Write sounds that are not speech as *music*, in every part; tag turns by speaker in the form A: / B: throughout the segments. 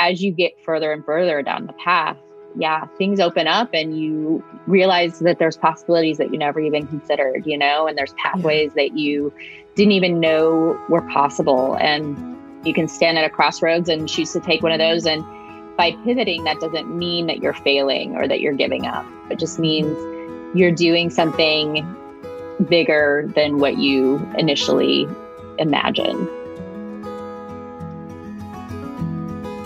A: as you get further and further down the path, yeah, things open up and you realize that there's possibilities that you never even considered, you know, and there's pathways yeah. that you didn't even know were possible. And you can stand at a crossroads and choose to take one of those. And by pivoting, that doesn't mean that you're failing or that you're giving up. It just means you're doing something bigger than what you initially imagined.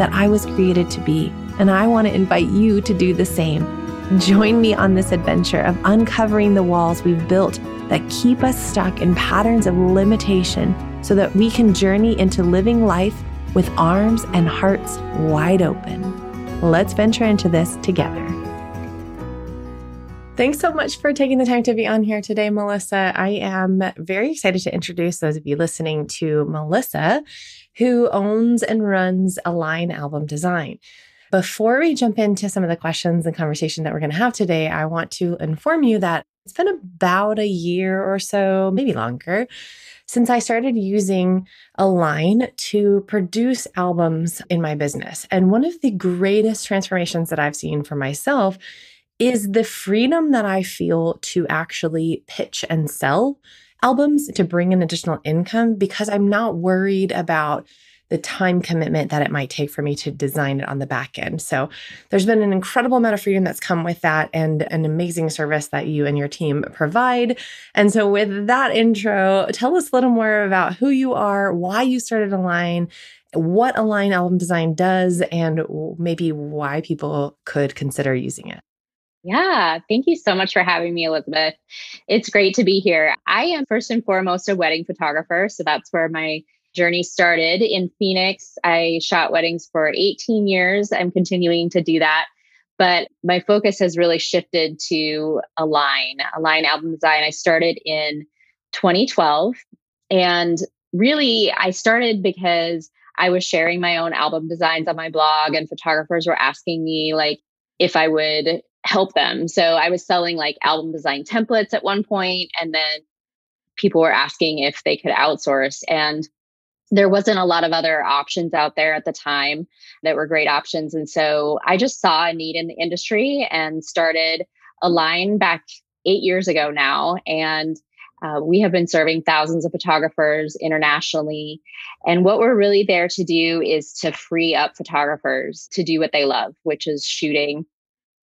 B: that I was created to be. And I want to invite you to do the same. Join me on this adventure of uncovering the walls we've built that keep us stuck in patterns of limitation so that we can journey into living life with arms and hearts wide open. Let's venture into this together. Thanks so much for taking the time to be on here today, Melissa. I am very excited to introduce those of you listening to Melissa who owns and runs Align Album Design. Before we jump into some of the questions and conversation that we're going to have today, I want to inform you that it's been about a year or so, maybe longer, since I started using Align to produce albums in my business. And one of the greatest transformations that I've seen for myself is the freedom that I feel to actually pitch and sell albums to bring in additional income because I'm not worried about the time commitment that it might take for me to design it on the back end. So there's been an incredible amount of freedom that's come with that and an amazing service that you and your team provide. And so with that intro, tell us a little more about who you are, why you started Align, what Align album design does, and maybe why people could consider using it.
A: Yeah, thank you so much for having me, Elizabeth. It's great to be here. I am first and foremost a wedding photographer. So that's where my journey started in Phoenix. I shot weddings for 18 years. I'm continuing to do that. But my focus has really shifted to Align, Align album design. I started in 2012. And really, I started because I was sharing my own album designs on my blog, and photographers were asking me, like, if I would help them. So I was selling like album design templates at one point, and then people were asking if they could outsource. And there wasn't a lot of other options out there at the time that were great options. And so I just saw a need in the industry and started Align back eight years ago now. And uh, we have been serving thousands of photographers internationally. And what we're really there to do is to free up photographers to do what they love, which is shooting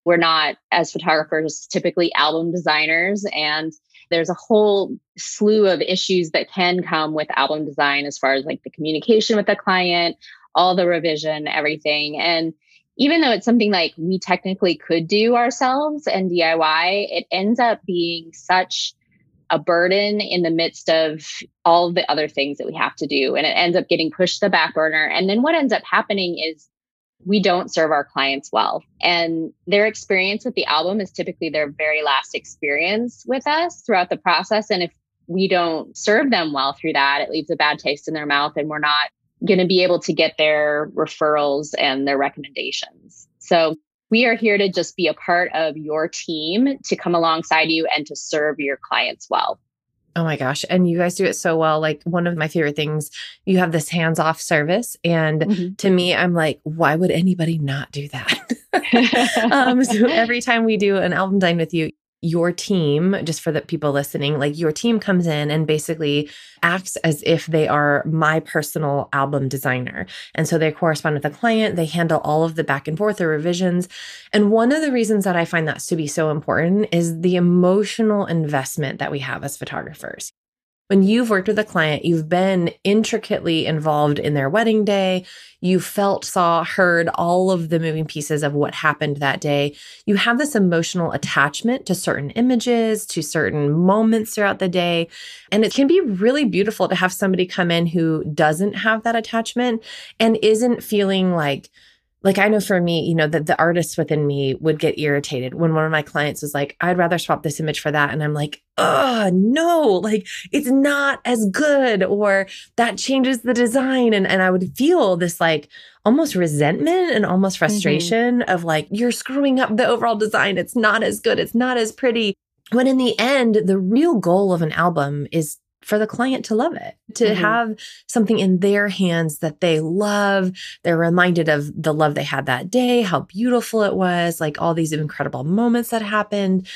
A: we're not, as photographers, typically album designers. And there's a whole slew of issues that can come with album design as far as like the communication with the client, all the revision, everything. And even though it's something like we technically could do ourselves and DIY, it ends up being such a burden in the midst of all the other things that we have to do. And it ends up getting pushed to the back burner. And then what ends up happening is we don't serve our clients well. And their experience with the album is typically their very last experience with us throughout the process. And if we don't serve them well through that, it leaves a bad taste in their mouth and we're not going to be able to get their referrals and their recommendations. So we are here to just be a part of your team to come alongside you and to serve your clients well.
B: Oh my gosh. And you guys do it so well. Like one of my favorite things, you have this hands off service. And mm-hmm. to me, I'm like, why would anybody not do that? *laughs* *laughs* um, so every time we do an album dine with you, your team, just for the people listening, like your team comes in and basically acts as if they are my personal album designer. And so they correspond with the client, they handle all of the back and forth or revisions. And one of the reasons that I find that to be so important is the emotional investment that we have as photographers. When you've worked with a client, you've been intricately involved in their wedding day. You felt, saw, heard all of the moving pieces of what happened that day. You have this emotional attachment to certain images, to certain moments throughout the day. And it can be really beautiful to have somebody come in who doesn't have that attachment and isn't feeling like, like I know for me, you know, that the artist within me would get irritated when one of my clients was like, I'd rather swap this image for that. And I'm like, oh no, like it's not as good, or that changes the design. And and I would feel this like almost resentment and almost mm-hmm. frustration mm-hmm. of like, you're screwing up the overall design. It's not as good, it's not as pretty. When in the end, the real goal of an album is for the client to love it, to mm-hmm. have something in their hands that they love. They're reminded of the love they had that day, how beautiful it was, like all these incredible moments that happened.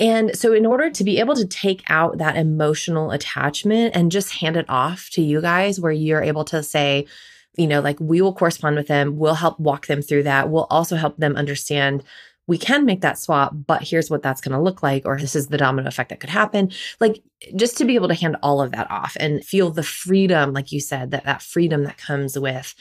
B: And so, in order to be able to take out that emotional attachment and just hand it off to you guys, where you're able to say, you know, like we will correspond with them, we'll help walk them through that. We'll also help them understand we can make that swap, but here's what that's going to look like, or this is the domino effect that could happen. Like just to be able to hand all of that off and feel the freedom, like you said, that that freedom that comes with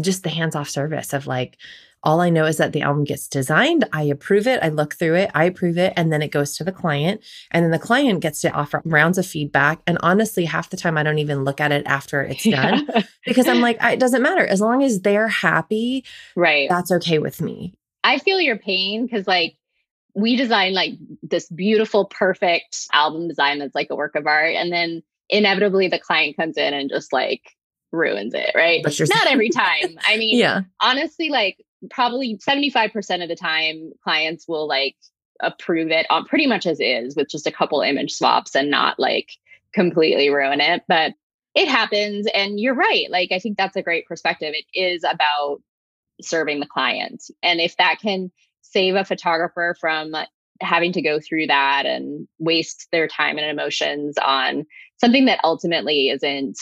B: just the hands off service of like, all I know is that the album gets designed. I approve it. I look through it. I approve it. And then it goes to the client. And then the client gets to offer rounds of feedback. And honestly, half the time I don't even look at it after *laughs* it's done yeah. because I'm like, it doesn't matter. As long as they're happy,
A: right?
B: That's okay with me.
A: I feel your pain because like we design like this beautiful, perfect album design that's like a work of art. And then inevitably the client comes in and just like ruins it, right? But Not every *laughs* time. I mean, yeah. honestly, like probably 75% of the time clients will like approve it on pretty much as is with just a couple image swaps and not like completely ruin it. But it happens. And you're right. Like, I think that's a great perspective. It is about serving the client. And if that can save a photographer from having to go through that and waste their time and emotions on something that ultimately isn't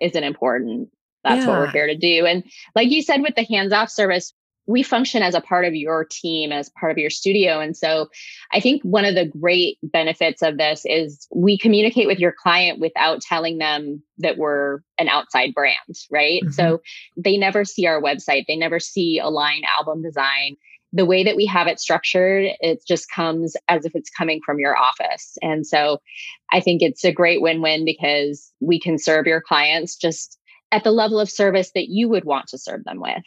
A: isn't important that's yeah. what we're here to do and like you said with the hands off service we function as a part of your team, as part of your studio. And so I think one of the great benefits of this is we communicate with your client without telling them that we're an outside brand, right? Mm-hmm. So they never see our website, they never see Align album design. The way that we have it structured, it just comes as if it's coming from your office. And so I think it's a great win win because we can serve your clients just at the level of service that you would want to serve them with.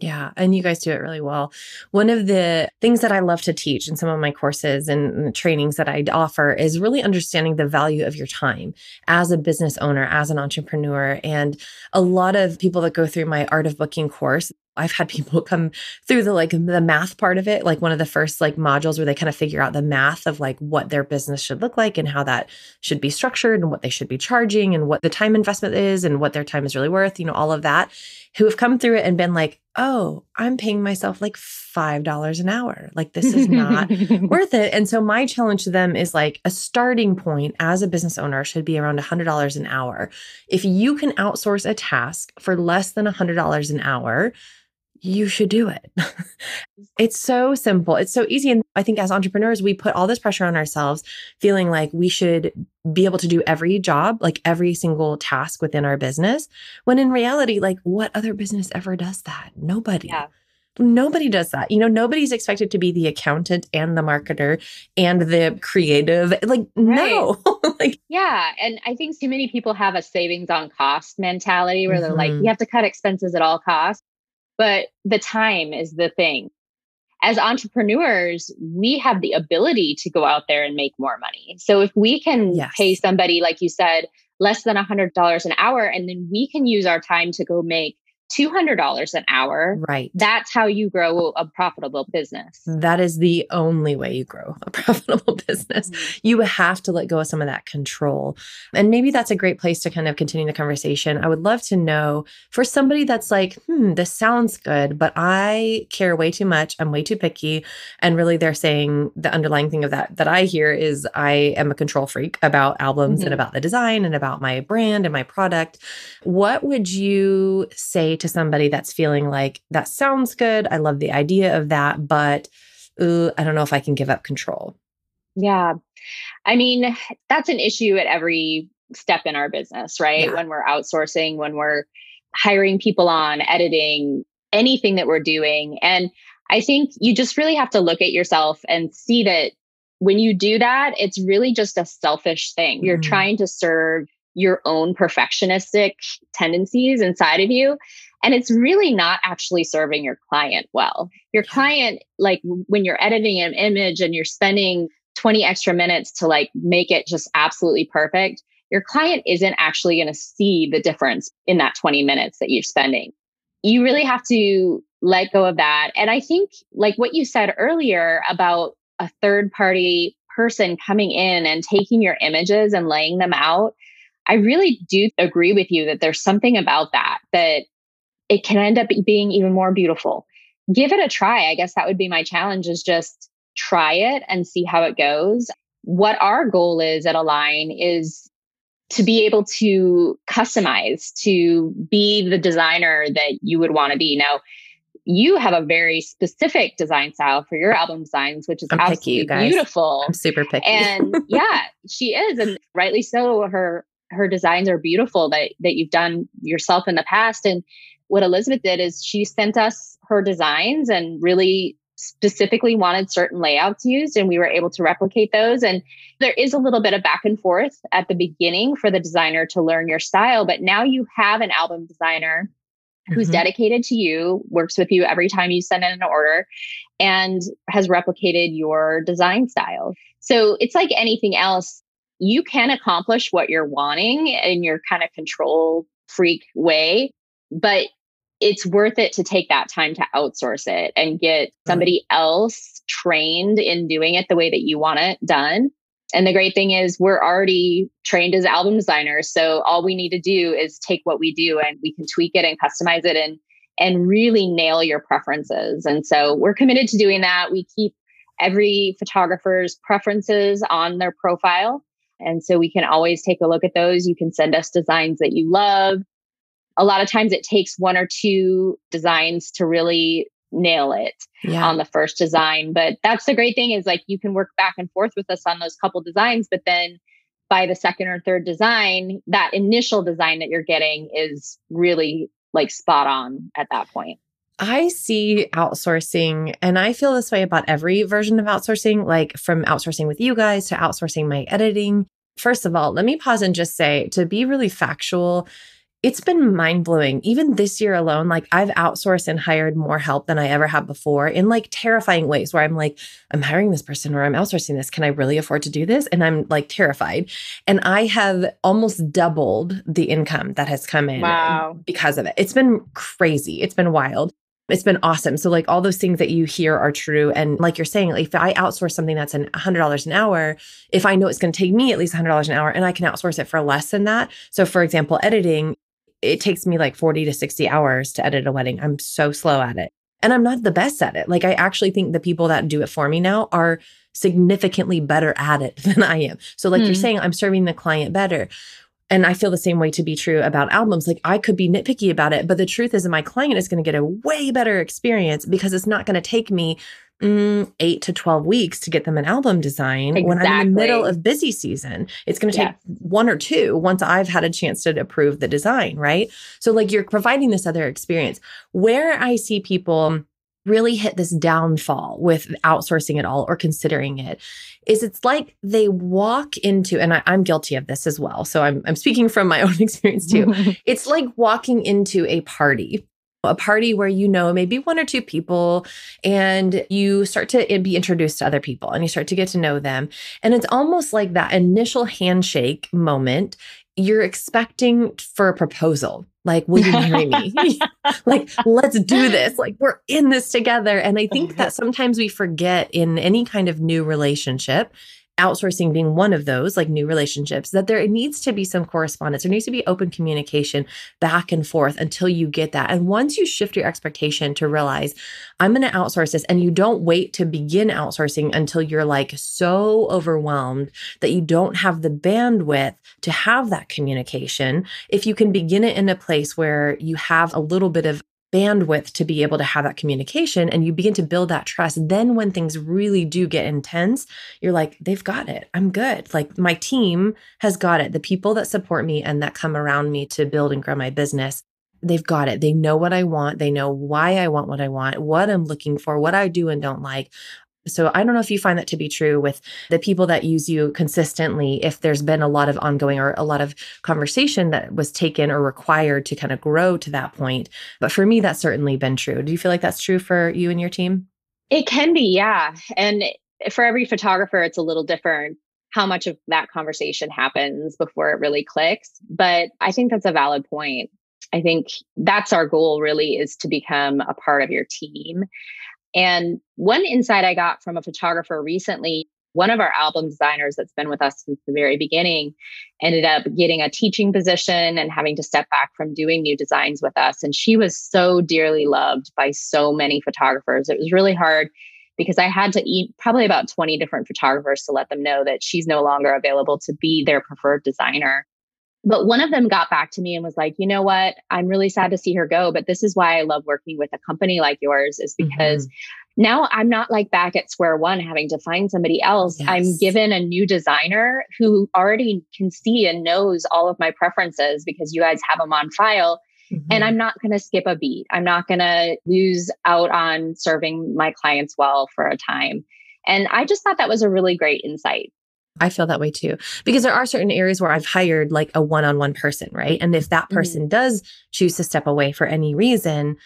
B: Yeah, and you guys do it really well. One of the things that I love to teach in some of my courses and trainings that I offer is really understanding the value of your time as a business owner, as an entrepreneur. And a lot of people that go through my art of booking course, I've had *laughs* people come through the like the math part of it, like one of the first like modules where they kind of figure out the math of like what their business should look like and how that should be structured and what they should be charging and what the time investment is and what their time is really worth, you know, all of that who have come through it and been like, oh, I'm paying myself like $5 an hour. Like, this is not *laughs* worth it. And so, my challenge to them is like a starting point as a business owner should be around $100 an hour. If you can outsource a task for less than $100 an hour, you should do it. *laughs* it's so simple. It's so easy. And I think as entrepreneurs, we put all this pressure on ourselves, feeling like we should be able to do every job, like every single task within our business. When in reality, like what other business ever does that? Nobody. Yeah. Nobody does that. You know, nobody's expected to be the accountant and the marketer and the creative. Like, right. no. *laughs* like,
A: yeah. And I think too many people have a savings on cost mentality where mm-hmm. they're like, mm-hmm. you have to cut expenses at all costs but the time is the thing. As entrepreneurs, we have the ability to go out there and make more money. So if we can yes. pay somebody, like you said, less than $100 an hour, and then we can use our time to go make $200 an hour.
B: Right.
A: That's how you grow a profitable business.
B: That is the only way you grow a *laughs* profitable business. Mm-hmm. You have to let go of some of that control. And maybe that's a great place to kind of continue the conversation. I would love to know for somebody that's like, hmm, this sounds good, but I care way too much. I'm way too picky. And really, they're saying the underlying thing of that that I hear is I am a control freak about albums mm-hmm. and about the design and about my brand and my product. What would you say to somebody that's feeling like that sounds good? I love the idea of that, but ooh, I don't know if I can give up control.
A: Yeah. I mean, that's an issue at every step in our business, right? Yeah. When we're outsourcing, when we're hiring people on, editing, anything that we're doing. And I think you just really have to look at yourself and see that when you do that, it's really just a selfish thing. Mm-hmm. You're trying to serve your own perfectionistic tendencies inside of you. And it's really not actually serving your client well. Your client, like when you're editing an image and you're spending 20 extra minutes to like make it just absolutely perfect, your client isn't actually going to see the difference in that 20 minutes that you're spending. You really have to let go of that. And I think, like what you said earlier about a third party person coming in and taking your images and laying them out, I really do agree with you that there's something about that that it can end up being even more beautiful. Give it a try. I guess that would be my challenge is just try it and see how it goes. What our goal is at Align is to be able to customize, to be the designer that you would want to be. Now, you have a very specific design style for your album designs, which is I'm absolutely picky, beautiful.
B: I'm super picky.
A: and yeah, she is. And rightly so. Her her designs are beautiful that that you've done yourself in the past. And what Elizabeth did is she sent us her designs and really specifically wanted certain layouts used and we were able to replicate those and there is a little bit of back and forth at the beginning for the designer to learn your style but now you have an album designer who's mm-hmm. dedicated to you works with you every time you send in an order and has replicated your design style so it's like anything else you can accomplish what you're wanting in your kind of control freak way but it's worth it to take that time to outsource it and get somebody else trained in doing it the way that you want it done. And the great thing is, we're already trained as album designers. So all we need to do is take what we do and we can tweak it and customize it and and really nail your preferences. And so we're committed to doing that. We keep every photographer's preferences on their profile. And so we can always take a look at those. You can send us designs that you love a lot of times it takes one or two designs to really nail it yeah. on the first design. But that's the great thing is like you can work back and forth with us on those couple designs, but then by the second or third design, that initial design that you're getting is really like spot on at that point.
B: I see outsourcing, and I feel this way about every version of outsourcing, like from outsourcing with you guys to outsourcing my editing. First of all, let me pause and just say to be really factual, it's been mind blowing. Even this year alone, like I've outsourced and hired more help than I ever have before in like terrifying ways where I'm like, I'm hiring this person or I'm outsourcing this. Can I really afford to do this? And I'm like terrified. And I have almost doubled the income that has come in
A: wow.
B: because of it. It's been crazy. It's been wild. It's been awesome. So, like, all those things that you hear are true. And, like you're saying, if I outsource something that's an $100 an hour, if I know it's going to take me at least $100 an hour and I can outsource it for less than that. So, for example, editing, it takes me like 40 to 60 hours to edit a wedding. I'm so slow at it. And I'm not the best at it. Like, I actually think the people that do it for me now are significantly better at it *laughs* than I am. So, like mm. you're hmm. saying, I'm serving the client better. And I feel the same way to be true about albums. Like, I could be nitpicky about it, but the truth is my client is going to get a way better experience because it's not going to take me mm, eight to 12 weeks to get them an album design exactly. when I'm in the middle of busy season. It's going to take yes. one or two once I've had a chance to approve the design, right? So, like, you're providing this other experience. Where I see people really hit this downfall with outsourcing it all or considering it is it's like they walk into and I, am guilty of this as well so I'm, I'm speaking from my *laughs* own experience too. *laughs* It's like walking into a party a party where you know maybe one or two people and you start to be introduced to other people and you start to get to know them. And it's almost like that initial handshake moment you're expecting for a proposal. Like, will you marry me? *laughs* *laughs* like, let's do this. Like, we're in this together. And I think uh-huh. that sometimes we forget in any kind of new relationship outsourcing being one of those, like new relationships, that there needs to be some correspondence. There needs to be open communication back and forth until you get that. And once you shift your expectation to realize, I'm going to outsource this, and you don't wait to begin outsourcing until you're like so overwhelmed that you don't have the bandwidth to have that communication. If you can begin it in a place where you have a little bit of bandwidth to be able to have that communication and you begin to build that trust then when things really do get intense you're like they've got it. I'm good. Like my team has got it. The people that support me and that come around me to build and grow my business they've got it. They know what i want. They know why i want what i want what i'm looking for what i do and don't like so I don't know if you find that to be true with the people that use you consistently, if there's been a lot of ongoing or a lot of conversation that was taken or required to kind of grow to that point. But for me, that's certainly been true. Do you feel like that's true for you and your team?
A: It can be, yeah. And for every photographer, it's a little different how much of that conversation happens before it really clicks. But I think that's a valid point. I think that's our goal really is to become a part of your team and one insight I got from a photographer recently, one of our album designers that's been with us since the very beginning ended up getting a teaching position and having to step back from doing new designs with us. And she was so dearly loved by so many photographers. It was really hard because I had to eat probably about 20 different photographers to let them know that she's no longer available to be their preferred designer. But one of them got back to me and was like, you know what? I'm really sad to see her go, but this is why I love working with a company like yours, is because mm-hmm. now I'm not like back at square one having to find somebody else. Yes. I'm given a new designer who already can see and knows all of my preferences because you guys have them on file. Mm-hmm. And I'm not going to skip a beat. I'm not going to lose out on serving my clients well for a time. And I just thought that was a really great insight.
B: I feel that way too. Because there are certain areas where I've hired like a one on one person, right? And if that mm-hmm. person mm-hmm. does choose to step away for any reason,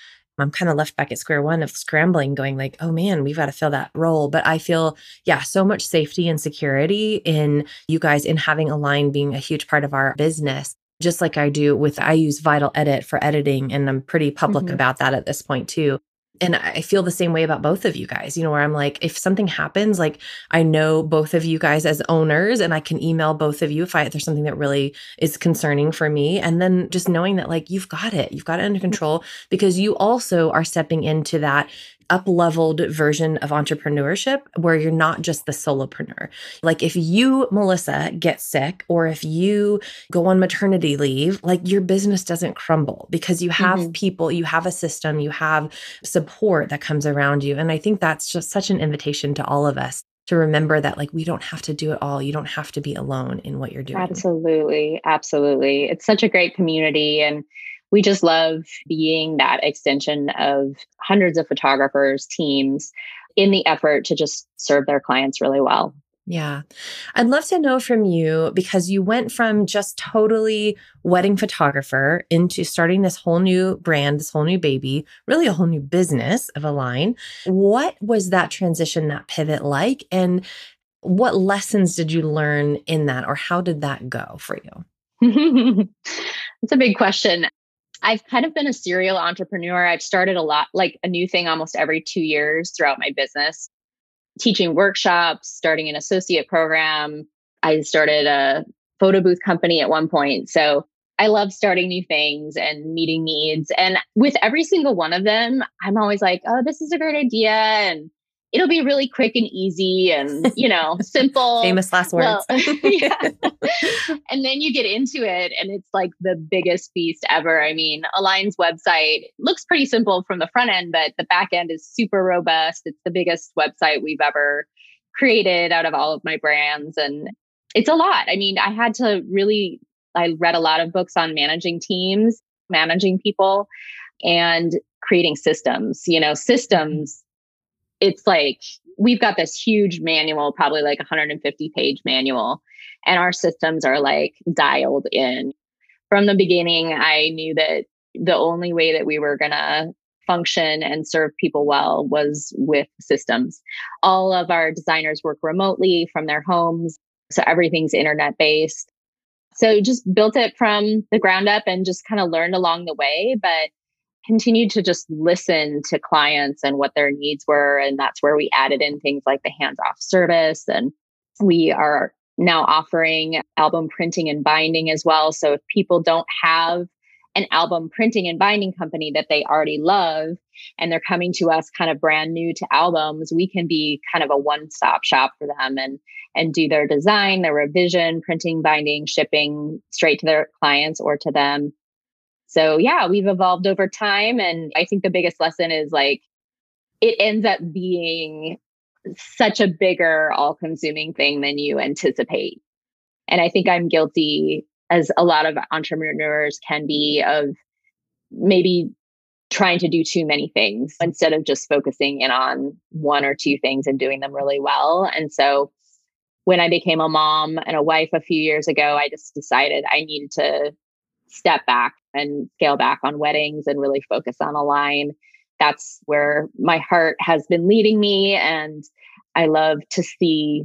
B: I'm kind of left back at square one of scrambling, going like, oh man, we've got to fill that role. But I feel, yeah, so much safety and security in you guys in having Align being a huge part of our business. Just like I do with, I use Vital Edit for editing, and I'm pretty public mm-hmm. about that at this point too and I feel the same way about both of you guys, you know, where I'm like, if something happens, like I know both of you guys as owners and I can email both of you if, I, if there's something that really is concerning for me. And then just knowing that like you've got it, you've got it under mm-hmm. control because you also are stepping into that up leveled version of entrepreneurship where you're not just the solopreneur. Like if you, Melissa, get sick or if you go on maternity leave, like your business doesn't crumble because you have mm-hmm. people, you have a system, you have support that comes around you. And I think that's just such an invitation to all of us to remember that like we don't have to do it all you don't have to be alone in what you're doing
A: absolutely absolutely it's such a great community and we just love being that extension of hundreds of photographers, teams in the effort to just serve their clients really well.
B: Yeah. I'd love to know from you because you went from just totally wedding photographer into starting this whole new brand, this whole new baby, really a whole new business of Align. What was that transition, that pivot like? And what lessons did you learn in that, or how did that go for
A: you? *laughs* That's a big question. I've kind of been a serial entrepreneur. I've started a lot, like a new thing almost every two years throughout my business, teaching workshops, starting an associate program. I started a photo booth company at one point. So I love starting new things and meeting needs. And with every single one of them, I'm always like, oh, this is a great idea. And it'll be really quick and easy and you know *laughs* simple.
B: Famous last words. well, *laughs* *laughs* yeah.
A: and then you get into it and it's like the biggest beast ever. I mean align's website looks pretty simple from the front end but the back end is super robust. It's the biggest website we've ever created out of all of my brands and it's a lot. I mean i had to really i read a lot of books on managing teams managing people and creating systems you know systems it's like we've got this huge manual, probably like 150 page manual, and our systems are like dialed in. From the beginning, I knew that the only way that we were going to function and serve people well was with systems. All of our designers work remotely from their homes, so everything's internet based. So just built it from the ground up and just kind of learned along the way, but continued to just listen to clients and what their needs were. And that's where we added in things like the hands off service. And we are now offering album printing and binding as well. So if people don't have an album printing and binding company that they already love and they're coming to us kind of brand new to albums we can be kind of a one-stop shop for them and and do their design their revision printing binding shipping straight to their clients or to them so yeah we've evolved over time and i think the biggest lesson is like it ends up being such a bigger all consuming thing than you anticipate and i think i'm guilty as a lot of entrepreneurs can be of maybe trying to do too many things instead of just focusing in on one or two things and doing them really well. And so when I became a mom and a wife a few years ago, I just decided I needed to step back and scale back on weddings and really focus on Align. That's where my heart has been leading me. And I love to see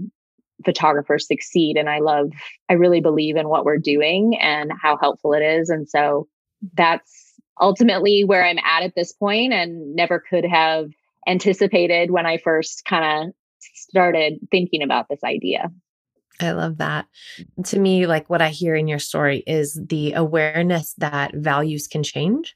A: photographers succeed. And I love, I really believe in what we're doing and how helpful it is. And so that's ultimately where I'm at at this point and never could have anticipated when I first kind of started thinking about this idea.
B: I love that. To me, like what I hear in your story is the awareness that values can change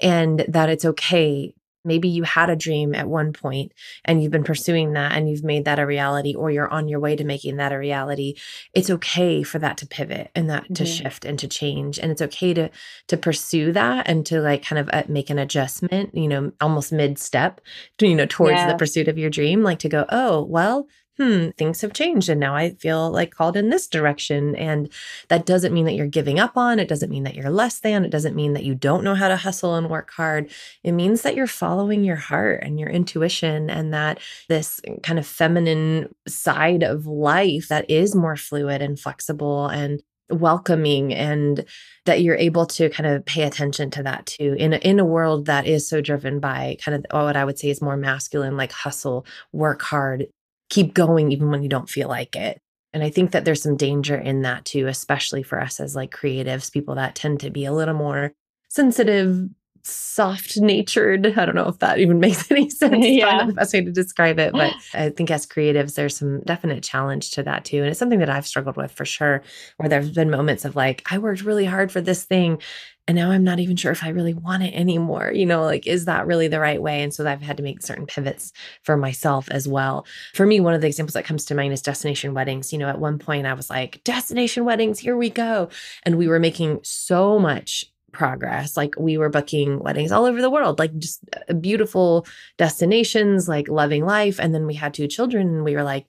B: and that it's okay Maybe you had a dream at one point and you've been pursuing that and you've made that a reality, or you're on your way to making that a reality. It's okay for that to pivot and that to shift and to change. And it's okay to to pursue that and to like kind of uh, make an adjustment, you know, almost mid step, you know, towards yeah. the pursuit of your dream. Like to go, oh, well, hmm, things have changed and now I feel like called in this direction. And that doesn't mean that you're giving up on, it doesn't mean that you're less than, it doesn't mean that you don't know how to hustle and work hard. It means that you're following your heart and your intuition and that this kind of feminine side of life that is more fluid and flexible and welcoming and that you're able to kind of pay attention to that too in a, in a world that is so driven by kind of what I would say is more masculine like hustle work hard keep going even when you don't feel like it. And I think that there's some danger in that too, especially for us as like creatives, people that tend to be a little more sensitive, soft natured. I don't know if that even *laughs* makes any sense. yeah. Not the best way to describe it. But *laughs* I think as creatives, there's some definite challenge to that too. And it's something that I've struggled with for sure, where there's been moments of like, I worked really hard for this thing and now I'm not even sure if I really want it anymore. You know, like, is that really the right way? And so I've had to make certain pivots for myself as well. For me, one of the examples that comes to mind is destination weddings. You know, at one point I was like, destination weddings, here we go. And we were making so much progress. Like we were booking weddings all over the world, like just uh, beautiful destinations, like loving life. And then we had two children and we were like,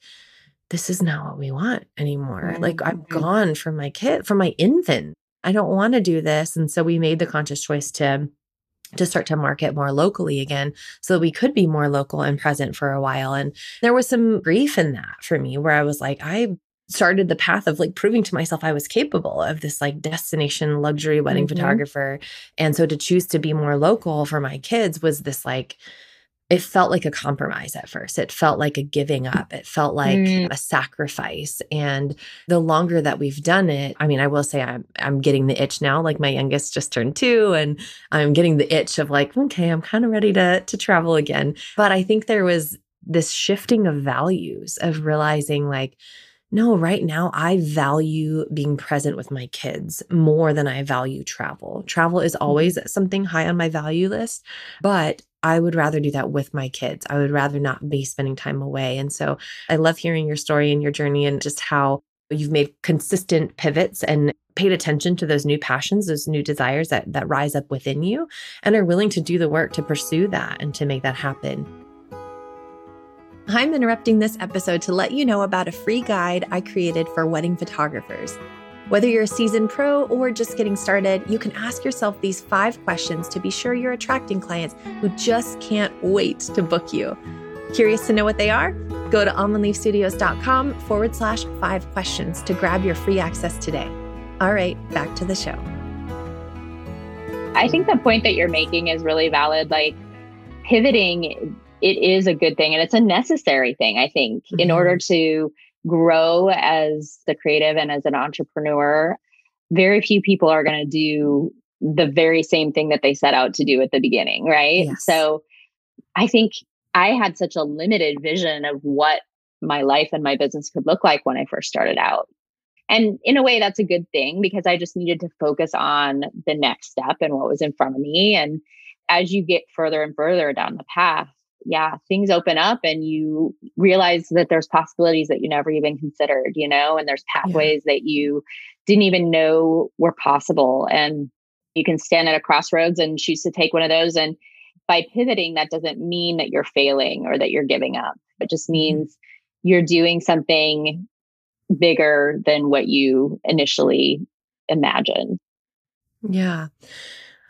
B: this is not what we want anymore. Mm-hmm. Like I'm mm-hmm. gone from my kid, from my infant. I don't want to do this. And so we made the conscious choice to to start to market more locally again so that we could be more local and present for a while. And there was some grief in that for me where I was like, I started the path of like proving to myself I was capable of this like destination luxury wedding mm-hmm. photographer. And so to choose to be more local for my kids was this like it felt like a compromise at first. It felt like a giving up. It felt like mm. a sacrifice. And the longer that we've done it, I mean, I will say I'm I'm getting the itch now. Like my youngest just turned two, and I'm getting the itch of like, okay, I'm kind of ready to to travel again. But I think there was this shifting of values of realizing like no, right now I value being present with my kids more than I value travel. Travel is mm-hmm. always something high on my value list, but I would rather do that with my kids. I would rather not be spending time away. And so I love hearing your story and your journey and just how you've made consistent pivots and paid attention to those new passions, those new desires that that rise up within you and are willing to do the work to pursue that and to make that happen. I'm interrupting this episode to let you know about a free guide I created for wedding photographers. Whether you're a seasoned pro or just getting started, you can ask yourself these five questions to be sure you're attracting clients who just can't wait to book you. Curious to know what they are? Go to almondleafstudios.com forward slash five questions to grab your free access today. All right, back to the show.
A: I think the point that you're making is really valid. Like pivoting it is a good thing and it's a necessary thing, I think, mm-hmm. in order to grow as the creative and as an entrepreneur. very few people are going to do the very same thing that they set out to do at the beginning, right? Yes. So I think I had such a limited vision of what my life and my business could look like when I first started out. And in a way, that's a good thing because I just needed to focus on the next step and what was in front of me. And as you get further and further down the path, yeah, things open up and you realize that there's possibilities that you never even considered, you know, and there's pathways yeah. that you didn't even know were possible. And you can stand at a crossroads and choose to take one of those. And by pivoting, that doesn't mean that you're failing or that you're giving up. It just mm-hmm. means you're doing something bigger than what you initially imagined.
B: Yeah.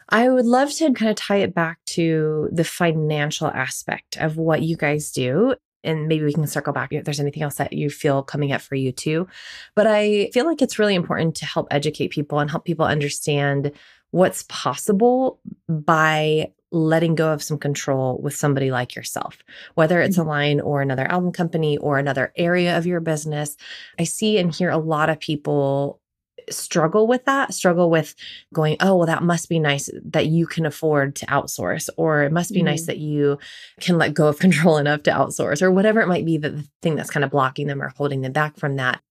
B: I would love to kind of tie it back to the financial aspect of what you guys do. And maybe we can circle back if there's anything else that you feel coming up for you too. But I feel like it's really important to help educate people and help people understand what's possible by letting go of some control with somebody like yourself, whether it's mm-hmm. Align or another album company or another area of your business. I see and hear a lot of people struggle with that, struggle with going, oh, well, that must be nice that you can afford to outsource, or it must be mm-hmm. nice that you can let go of *laughs* control enough to outsource, or whatever it might be that the thing that's kind of blocking them or holding them back from that.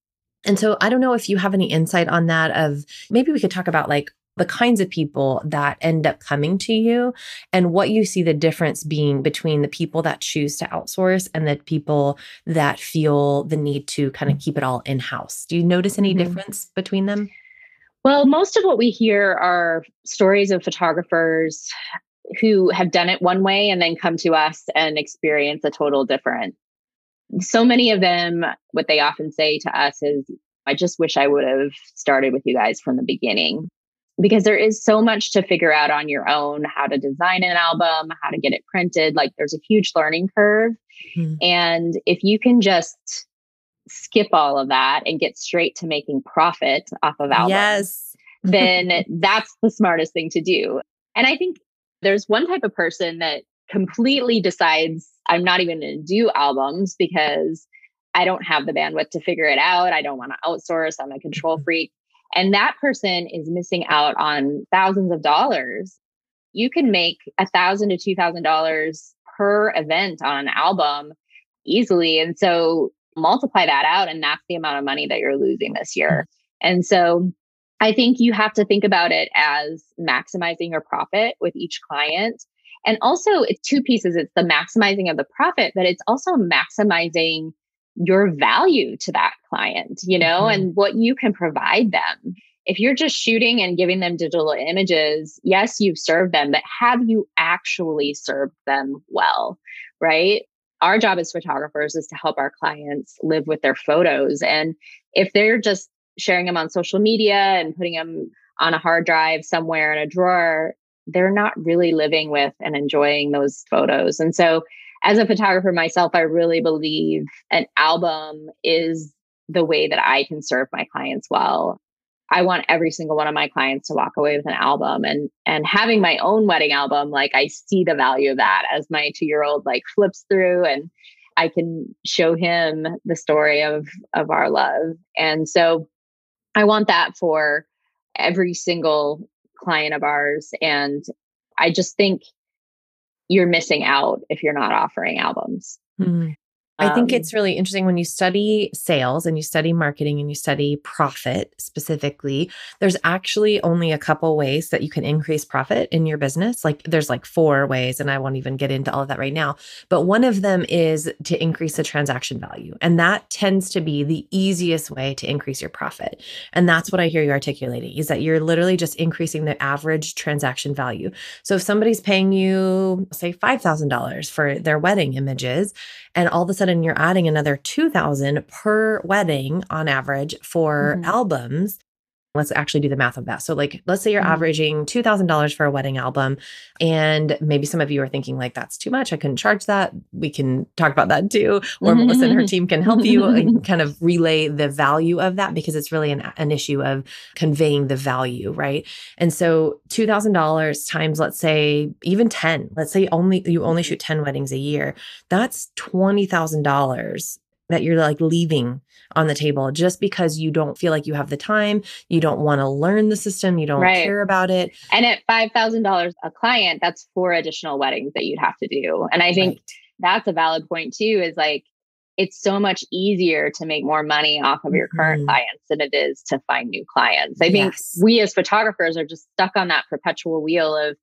B: And so I don't know if you have any insight on that of maybe we could talk about like the kinds of people that end up coming to you and what you see the difference being between the people that choose to outsource and the people that feel the need to kind of keep it all in house. Do you notice any mm-hmm. difference between them?
A: Well, most of what we hear are stories of photographers who have done it one way and then come to us and experience a total different. So many of them, what they often say to us is, I just wish I would have started with you guys from the beginning because there is so much to figure out on your own how to design an album, how to get it printed. Like there's a huge learning curve. Mm-hmm. And if you can just skip all of that and get straight to making profit off of albums,
B: yes. *laughs*
A: then that's the smartest thing to do. And I think there's one type of person that completely decides I'm not even going to do albums because I don't have the bandwidth to figure it out. I don't want to outsource. I'm a control mm-hmm. freak. And that person is missing out on thousands of dollars. You can make a thousand to two thousand dollars per event on an album easily. And so multiply that out, and that's the amount of money that you're losing this year. Mm. And so I think you have to think about it as maximizing your profit with each client. And also, it's two pieces it's the maximizing of the profit, but it's also maximizing your value to that client, you know, mm-hmm. and what you can provide them. If you're just shooting and giving them digital images, yes, you've served them, but have you actually served them well? Right. Our job as photographers is to help our clients live with their photos. And if they're just sharing them on social media and putting them on a hard drive somewhere in a drawer, they're not really living with and enjoying those photos. And so as a photographer myself, I really believe an album is the way that I can serve my clients well. I want every single one of my clients to walk away with an album and and having my own wedding album like I see the value of that as my 2-year-old like flips through and I can show him the story of of our love. And so I want that for every single client of ours and I just think you're missing out if you're not offering albums.
B: Mm-hmm. I think um, it's really interesting when you study sales and you study marketing and you study profit specifically. There's actually only a couple ways that you can increase profit in your business. Like there's like four ways, and I won't even get into all of that right now. But one of them is to increase the transaction value. And that tends to be the easiest way to increase your profit. And that's what I hear you articulating is that you're literally just increasing the average transaction value. So if somebody's paying you, say, $5,000 for their wedding images, and all of a sudden you're adding another 2000 per wedding on average for mm-hmm. albums let's actually do the math of that. So, like, let's say you're mm-hmm. averaging $2,000 for a wedding album, and maybe some of you are thinking, like, that's too much. I couldn't charge that. We can talk about that too. Or mm-hmm. Melissa and her *laughs* team can help you and kind of relay the value of that because it's really an, an issue of conveying the value, right? And so, $2,000 times, let's say, even 10, let's say only you only shoot 10 weddings a year, that's $20,000 that you're like leaving on the table just because you don't feel like you have the time, you don't want to learn the system, you don't right. care about it.
A: And at $5,000 a client, that's four additional weddings that you'd have to do. And I think right. that's a valid point too is like it's so much easier to make more money off of your current mm-hmm. clients than it is to find new clients. I think we as photographers are just stuck on that perpetual wheel of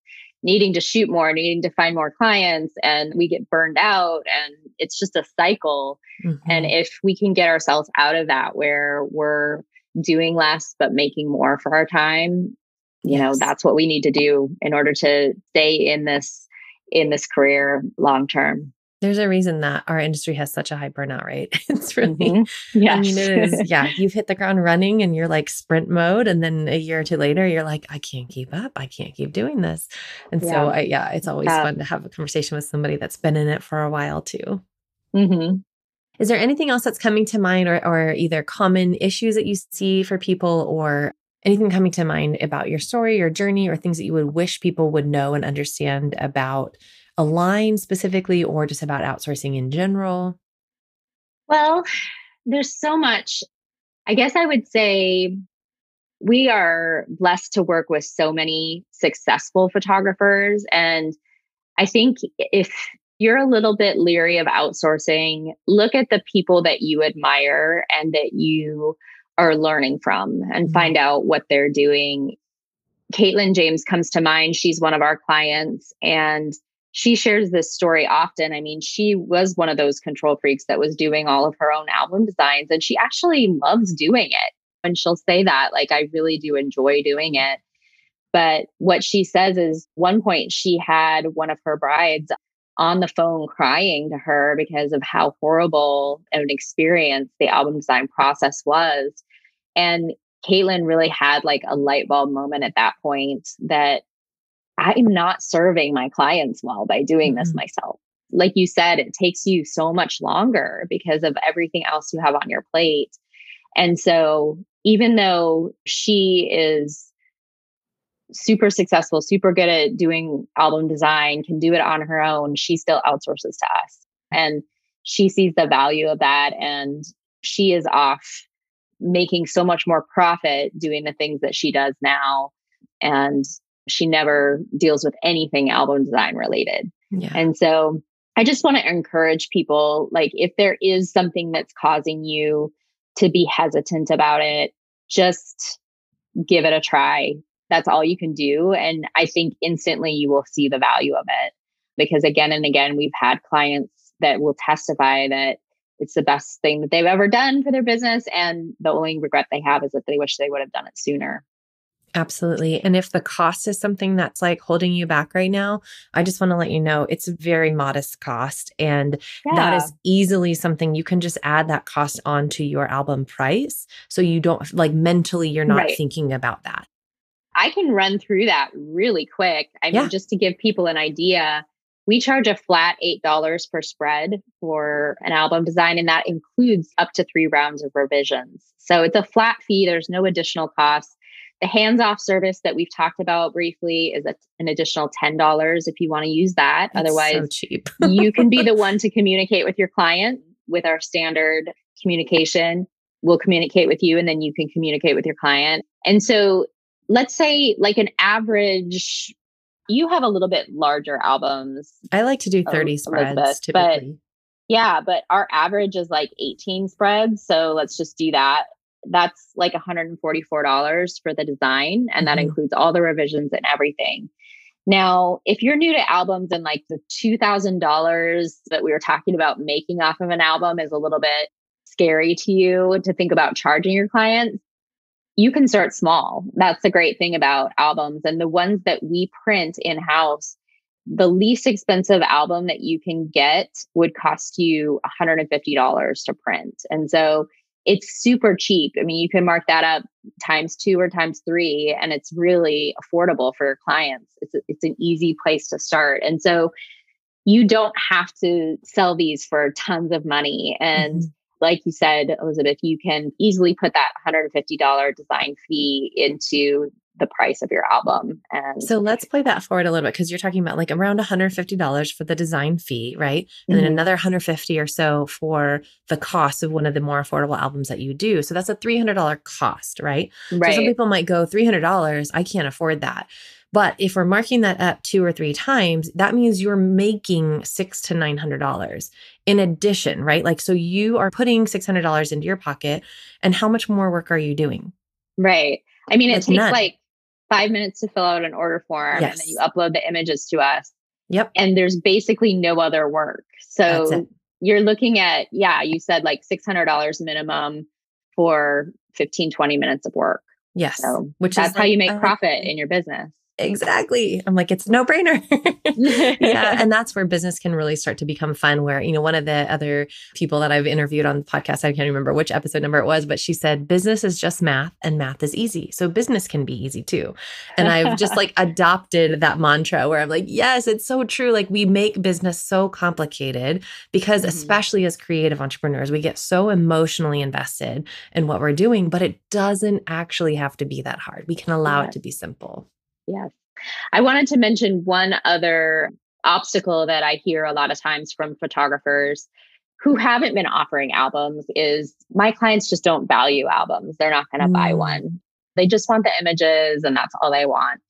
A: needing to shoot more, needing to find more clients, and we get burned out. And it's just a cycle. Mm-hmm. And if we can get ourselves out of that where we're doing less but making more for our time, you yes. know, that's what we need to do in order to stay in this in this career long term.
B: There's a reason that our industry has such a high burnout rate. *laughs* it's really, mm-hmm. yes. I mean, it is, yeah, you've hit the ground running and you're like sprint mode. And then a year or two later, you're like, I can't keep up. I can't keep doing this. And yeah. so, I, yeah, it's always yeah. fun to have a conversation with somebody that's been in it for a while too. Mm-hmm. Is there anything else that's coming to mind or, or either common issues that you see for people or anything coming to mind about your story, your journey, or things that you would wish people would know and understand about Align specifically or just about outsourcing in general?
A: Well, there's so much. I guess I would say we are blessed to work with so many successful photographers. And I think if you're a little bit leery of outsourcing, look at the people that you admire and that you are learning from and mm-hmm. find out what they're doing. Katelyn James comes to mind. She's one of our clients and she shares this story often. I mean, she was one of those control freaks that was doing all of her own album designs, and she actually loves doing it. And she'll say that, like, I really do enjoy doing it. But what she says is one point she had one of her brides on the phone crying to her because of how horrible an experience the album design process was. And Katelyn really had like a light bulb moment at that point that I'm not serving my clients well by doing mm-hmm. this myself. Like you said, it takes you so much longer because of everything else you have on your plate. And so, even though she is super successful, super good at doing album design, can do it on her own, she still outsources to us. And she sees the value of that. And she is off making so much more profit doing the things that she does now. And she never deals with anything album design related. Yeah. And so I just want to encourage people like if there is something that's causing you to be hesitant about it, just give it a try. That's all you can do. And I think instantly you will see the value of it. Because again and again, we've had clients that will testify that it's the best thing that they've ever done for their business. And the only regret they have is that they wish they would have done it sooner.
B: Absolutely. And if the cost is something that's like holding you back right now, I just want to let you know it's a very modest cost. And yeah. that is easily something you can just add that cost onto your album price. So you don't like mentally, you're not right. thinking about that.
A: I can run through that really quick. I yeah. mean, just to give people an idea, we charge a flat $8 per spread for an album design, and that includes up to three rounds of revisions. So it's a flat fee, there's no additional cost. The hands off service that we've talked about briefly is an additional $10 if you want to use that.
B: It's
A: Otherwise,
B: so cheap.
A: you can be the *laughs* one to communicate with your client with our standard communication. We'll communicate with you and then you can communicate with your client. And so let's say like an average you have a little bit larger albums.
B: I like to do um, 30 spreads typically.
A: But yeah, but our average is like 18 spreads. So let's just do that that's like $144 for the design. And that mm-hmm. includes all the revisions and everything. Now, if you're new to albums and like the $2,000 that we were talking about making off of an album is a little bit scary to you to think about charging your clients, you can start small. That's the great thing about albums. And the ones that we print in house, the least expensive album that you can get would cost you $150 to print. And so it's super cheap. I mean, you can mark that up times two or times three, and it's really affordable for your clients. It's a, it's an easy place to start, and so you don't have to sell these for tons of money. And mm-hmm. like you said, Elizabeth, you can easily put that $150 design fee into the price of your album. And
B: so let's play that forward a little bit because you're talking about like around $150 for the design fee, right? And mm-hmm. then another 150 or so for the cost of one of the more affordable albums that you do. So that's a $300 cost, right? Right. So some people might go $300, I can't afford that. But if we're marking that up two or three times, that means you're making six to nine hundred dollars in addition, right? Like, so you are putting six hundred dollars into your pocket, and how much more work are you doing?
A: Right. I mean, it takes none. like five minutes to fill out an order form, yes. and then you upload the images to us.
B: Yep.
A: And there's basically no other work. So you're looking at, yeah, you said like six hundred dollars minimum for 15, 20 minutes of work.
B: Yes.
A: So which that's how like, you make profit in your business
B: exactly. I'm like, it's no brainer. *laughs* yeah. *laughs* And that's where business can really start to become fun. Where, you know, one of the other people that I've interviewed on the podcast, I can't remember which episode number it was, but she said, business is just math and math is easy. So business can be easy too. And I've just like *laughs* adopted that mantra where I'm like, yes, it's so true. Like we make business so complicated because, mm-hmm. especially as creative entrepreneurs, we get so emotionally invested in what we're doing, but it doesn't actually have to be that hard. We can allow yeah. it to be simple.
A: Yes. I wanted to mention one other obstacle that I hear a lot of times from photographers who haven't been offering albums is my clients just don't value albums. They're not going to mm. buy one. They just want the images and that's all they want.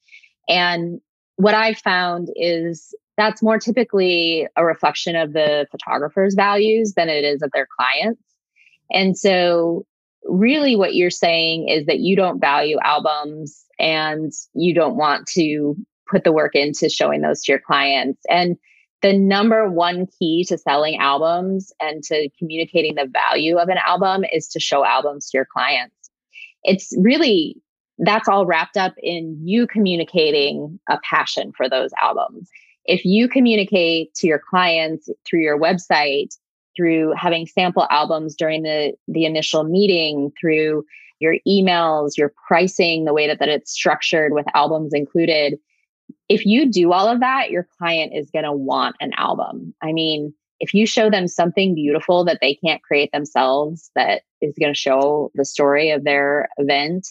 A: And what I've found is that's more typically a reflection of the photographer's values than it is of their clients. And so really what you're saying is that you don't value albums and you don't want to put the work into showing those to your clients. And the number one key to selling albums and to communicating the value of an album is to show albums to your clients. It's really, that's all wrapped up in you communicating a passion for those albums. If you communicate to your clients through your website through having sample albums during the the initial meeting through your emails your pricing the way that, that it's structured with albums included. If you do all of that your client is going to want an album. I mean if you show them something beautiful that they can't create themselves that is going to show the story of their event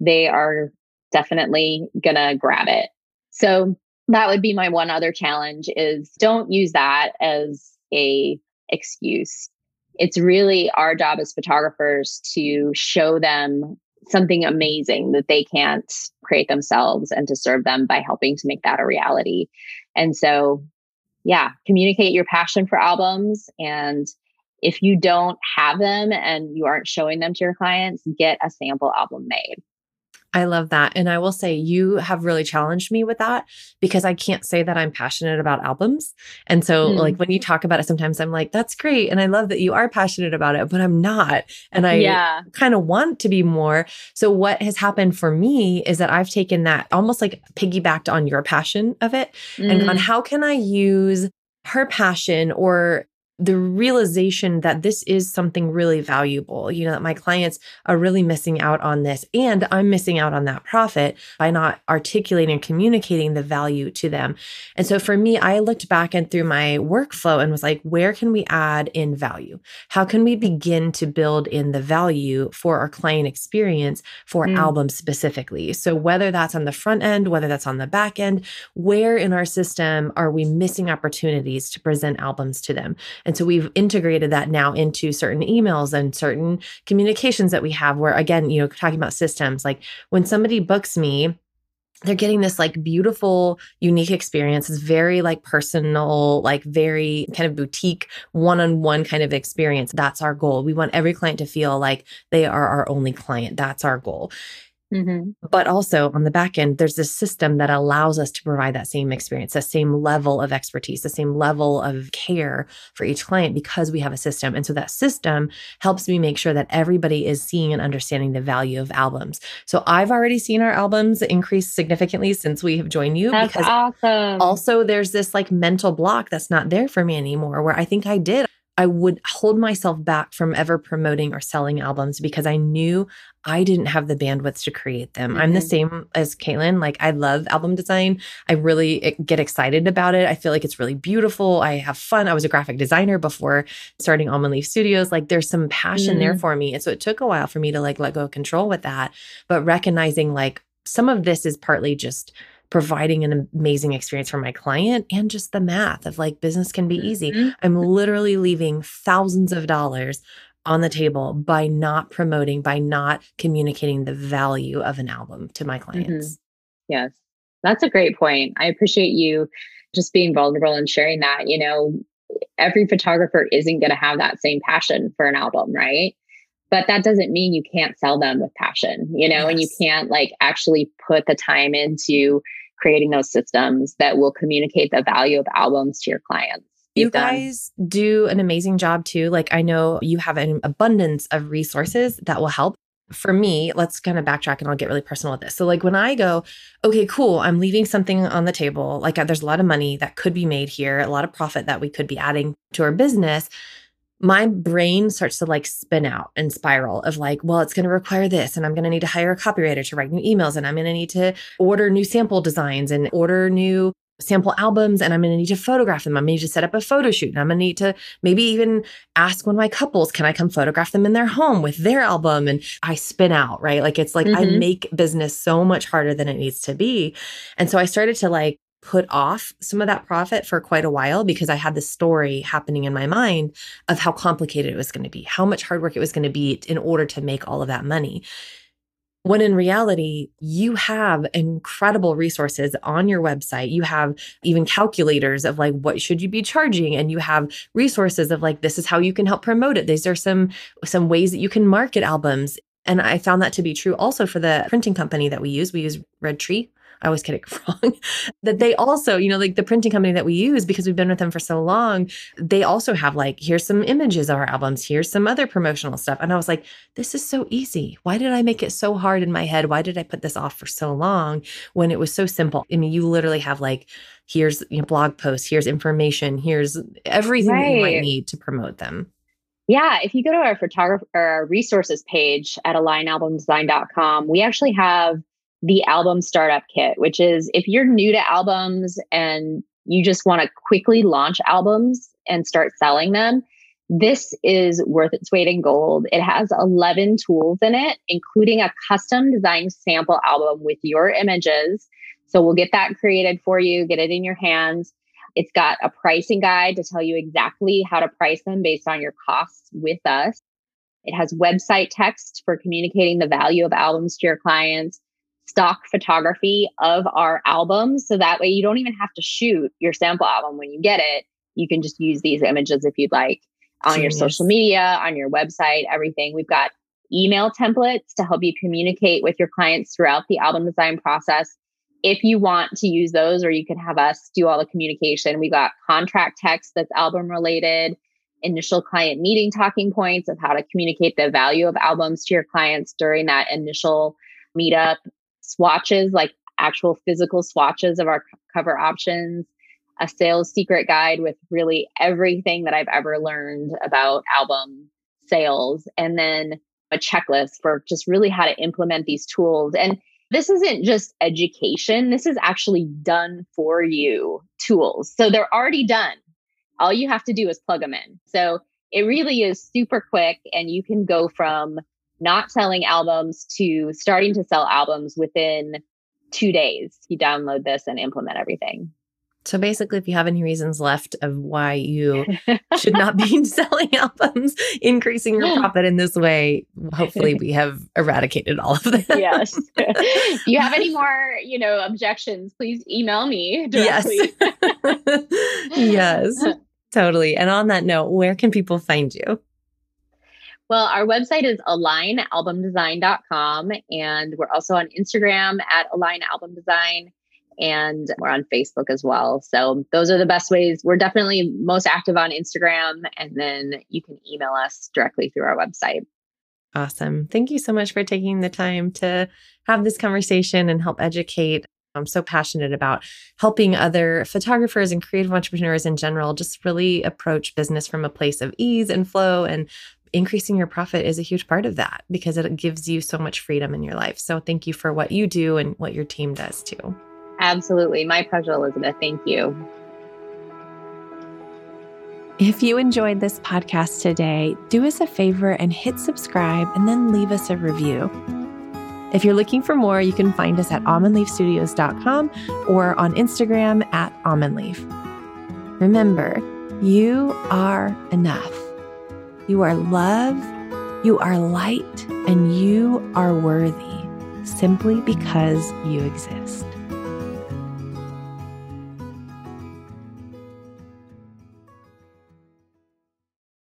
A: they are definitely going to grab it. So that would be my one other challenge is don't use that as a excuse. It's really our job as photographers to show them something amazing that they can't create themselves and to serve them by helping to make that a reality. And so, yeah, communicate your passion for albums. And if you don't have them and you aren't showing them to your clients, get a sample album made.
B: I love that. And I will say you have really challenged me with that because I can't say that I'm passionate about albums. And so, mm. like, when you talk about it, sometimes I'm like, that's great. And I love that you are passionate about it, but I'm not. And I yeah. kind of want to be more. So, what has happened for me is that I've taken that almost like piggybacked on your passion of it mm. and gone, mm. how can I use her passion or the realization that this is something really valuable, you know, that my clients are really missing out on this and I'm missing out on that profit by not articulating and communicating the value to them. And so for me, I looked back and through my workflow and was like, where can we add in value? How can we begin to build in the value for our client experience for mm. albums specifically? So whether that's on the front end, whether that's on the back end, where in our system are we missing opportunities to present albums to them? And so we've integrated that now into certain emails and certain communications that we have where again, you know, talking about systems, like when somebody books me, they're getting this like beautiful, unique experience. It's very like personal, like very kind of boutique, one on one kind of experience. That's our goal. We want every client to feel like they are our only client. That's our goal. Mm-hmm. But also on the back end, there's this system that allows us to provide that same experience, the same level of expertise, the same level of care for each client because we have a system. And so that system helps me make sure that everybody is seeing and understanding the value of albums. So I've already seen our albums increase significantly since we have joined you.
A: That's because awesome.
B: Also, there's this like mental block that's not there for me anymore where I think I did. I would hold myself back from ever promoting or selling albums because I knew I didn't have the bandwidth to create them. Mm-hmm. I'm the mm-hmm. same as Katelyn. Like, I love album design. I really eh, get excited about it. I feel like it's really beautiful. I have fun. I was a graphic designer before starting Almond Leaf Studios. Like, there's some passion mm-hmm. there for me. And so it took a while for me to like let go of control with that. But recognizing, like, some of this is partly just providing an amazing experience for my client and just the math of like business can be easy. Mm-hmm. I'm literally leaving thousands of dollars on the table by not promoting, by not communicating the value of an album to my mm-hmm. clients. Mm-hmm.
A: Yes, that's a great point. I appreciate you just being vulnerable and sharing that. You know, every photographer isn't going to have that same passion for an album, right? But that doesn't mean you can't sell them with passion, you know, yes. and you can't like actually put the time into creating those systems that will communicate the value of albums to your clients.
B: You guys do an amazing job too. Like, I know you have an abundance of resources that will help. For me, let's kind of backtrack and I'll get really personal with this. So, like, when I go, okay, cool, I'm leaving something on the table, like, uh, there's a lot of money that could be made here, a lot of profit that we could be adding to our business my brain starts to like spin out and spiral of like, well, it's going to require this, and I'm going to need to hire a copywriter to write new emails, and I'm going to need to order new sample designs and order new sample albums and I'm going to need to photograph them. I'm going to need to set up a photo shoot. And I'm going to need to maybe even ask one of my couples, can I come photograph them in their home with their album? And I spin out, right? Like it's like mm-hmm. I make business so much harder than it needs to be. And so I started to like put off some of that profit for quite a while because I had this story happening in my mind of how complicated it was going to be, how much hard work it was going to be in order to make all of that money. When in reality, you have incredible resources on your website. You have even calculators of like, what should you be charging? And you have resources of like, this is how you can help promote it. These are some, some ways that you can market albums. And I found that to be true also for the printing company that we use. We use Red Tree I always get it *laughs* wrong, that they also, you know, like the printing company that we use because we've been with them for so long, they also have like, here's some images of our albums, here's some other promotional stuff. And I was like, this is so easy. Why did I make it so hard in my head? Why did I put this off for so long when it was so simple? I mean, you literally have like, here's you know, blog posts, here's information, here's everything right. that you might need to promote them.
A: Yeah, if you go to our photographer or our resources page at alignalbumdesign.com, we actually have the album startup kit, which is if you're new to albums and you just want to quickly launch albums and start selling them, this is worth its weight in gold. It has 11 tools in it, including a custom designed sample album with your images. So we'll get that created for you, get it in your hands. It's got a pricing guide to tell you exactly how to price them based on your costs with us. It has website text for communicating the value of albums to your clients stock photography of our albums. So that way you don't even have to shoot your sample album when you get it. You can just use these images if you'd like on Genius. your social media, on your website, everything. We've got email templates to help you communicate with your clients throughout the album design process. If you want to use those, or you can have us do all the communication, We've got contract text that's album related, initial client meeting talking points of how to communicate the value of albums to your clients during that initial meetup swatches, like actual physical swatches of our cover options, a sales secret guide with really everything that I've ever learned about album sales, and then a checklist for just really how to implement these tools. And this isn't just education, this is actually done for you tools. So they're already done. All you have to do is plug them in. So it really is super quick, and you can go from not selling albums to starting to sell albums within two days. You download this and implement everything.
B: So basically, if you have any reasons left of why you *laughs* should not be *laughs* selling albums, increasing your *gasps* profit in this way, hopefully we have eradicated all of them.
A: yes. *laughs* if you have any more, you know, objections, please email me directly.
B: Yes. yes. Totally. And on that note, where can people find you?
A: Well, our website is alignalbumdesign.com and we're also on Instagram at alignalbumdesign and we're on Facebook as well. So those are the best ways. We're definitely most active on Instagram and then you can email us directly through our website.
B: Awesome. Thank you so much for taking the time to have this conversation and help educate. I'm so passionate about helping other photographers and creative entrepreneurs in general just really approach business from a place of ease and flow and increasing your profit is a huge part of that because it gives you so much freedom in your life. So thank you for what you do and what your team does too.
A: Absolutely. My pleasure, Elizabeth. Thank you.
B: If you enjoyed this podcast today, do us a favor and hit subscribe and then leave us a review. If you're looking for more, you can find us at almondleafstudios.com or on Instagram at almondleaf. Remember, you are enough. You are love, you are light, and you are worthy simply because you exist.